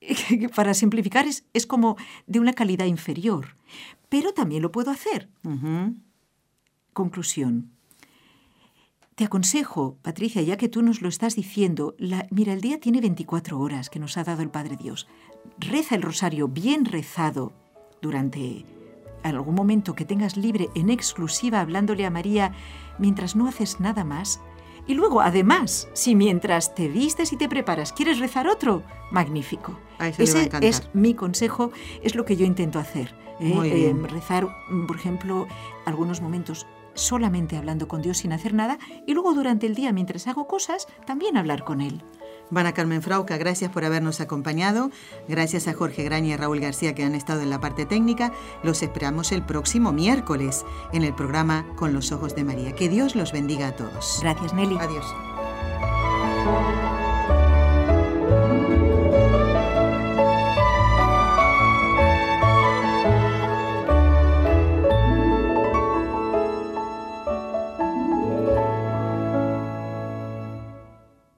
para simplificar, es, es como de una calidad inferior. Pero también lo puedo hacer. Conclusión. Te aconsejo, Patricia, ya que tú nos lo estás diciendo, la, mira, el día tiene 24 horas que nos ha dado el Padre Dios. Reza el rosario bien rezado durante algún momento que tengas libre en exclusiva hablándole a María mientras no haces nada más. Y luego, además, si mientras te vistes y te preparas quieres rezar otro, magnífico. Ese es mi consejo, es lo que yo intento hacer. ¿eh? Eh, rezar, por ejemplo, algunos momentos solamente hablando con Dios sin hacer nada y luego durante el día mientras hago cosas también hablar con Él. Vana Carmen Frauca, gracias por habernos acompañado. Gracias a Jorge Graña y Raúl García que han estado en la parte técnica. Los esperamos el próximo miércoles en el programa Con los Ojos de María. Que Dios los bendiga a todos. Gracias, Nelly. Adiós.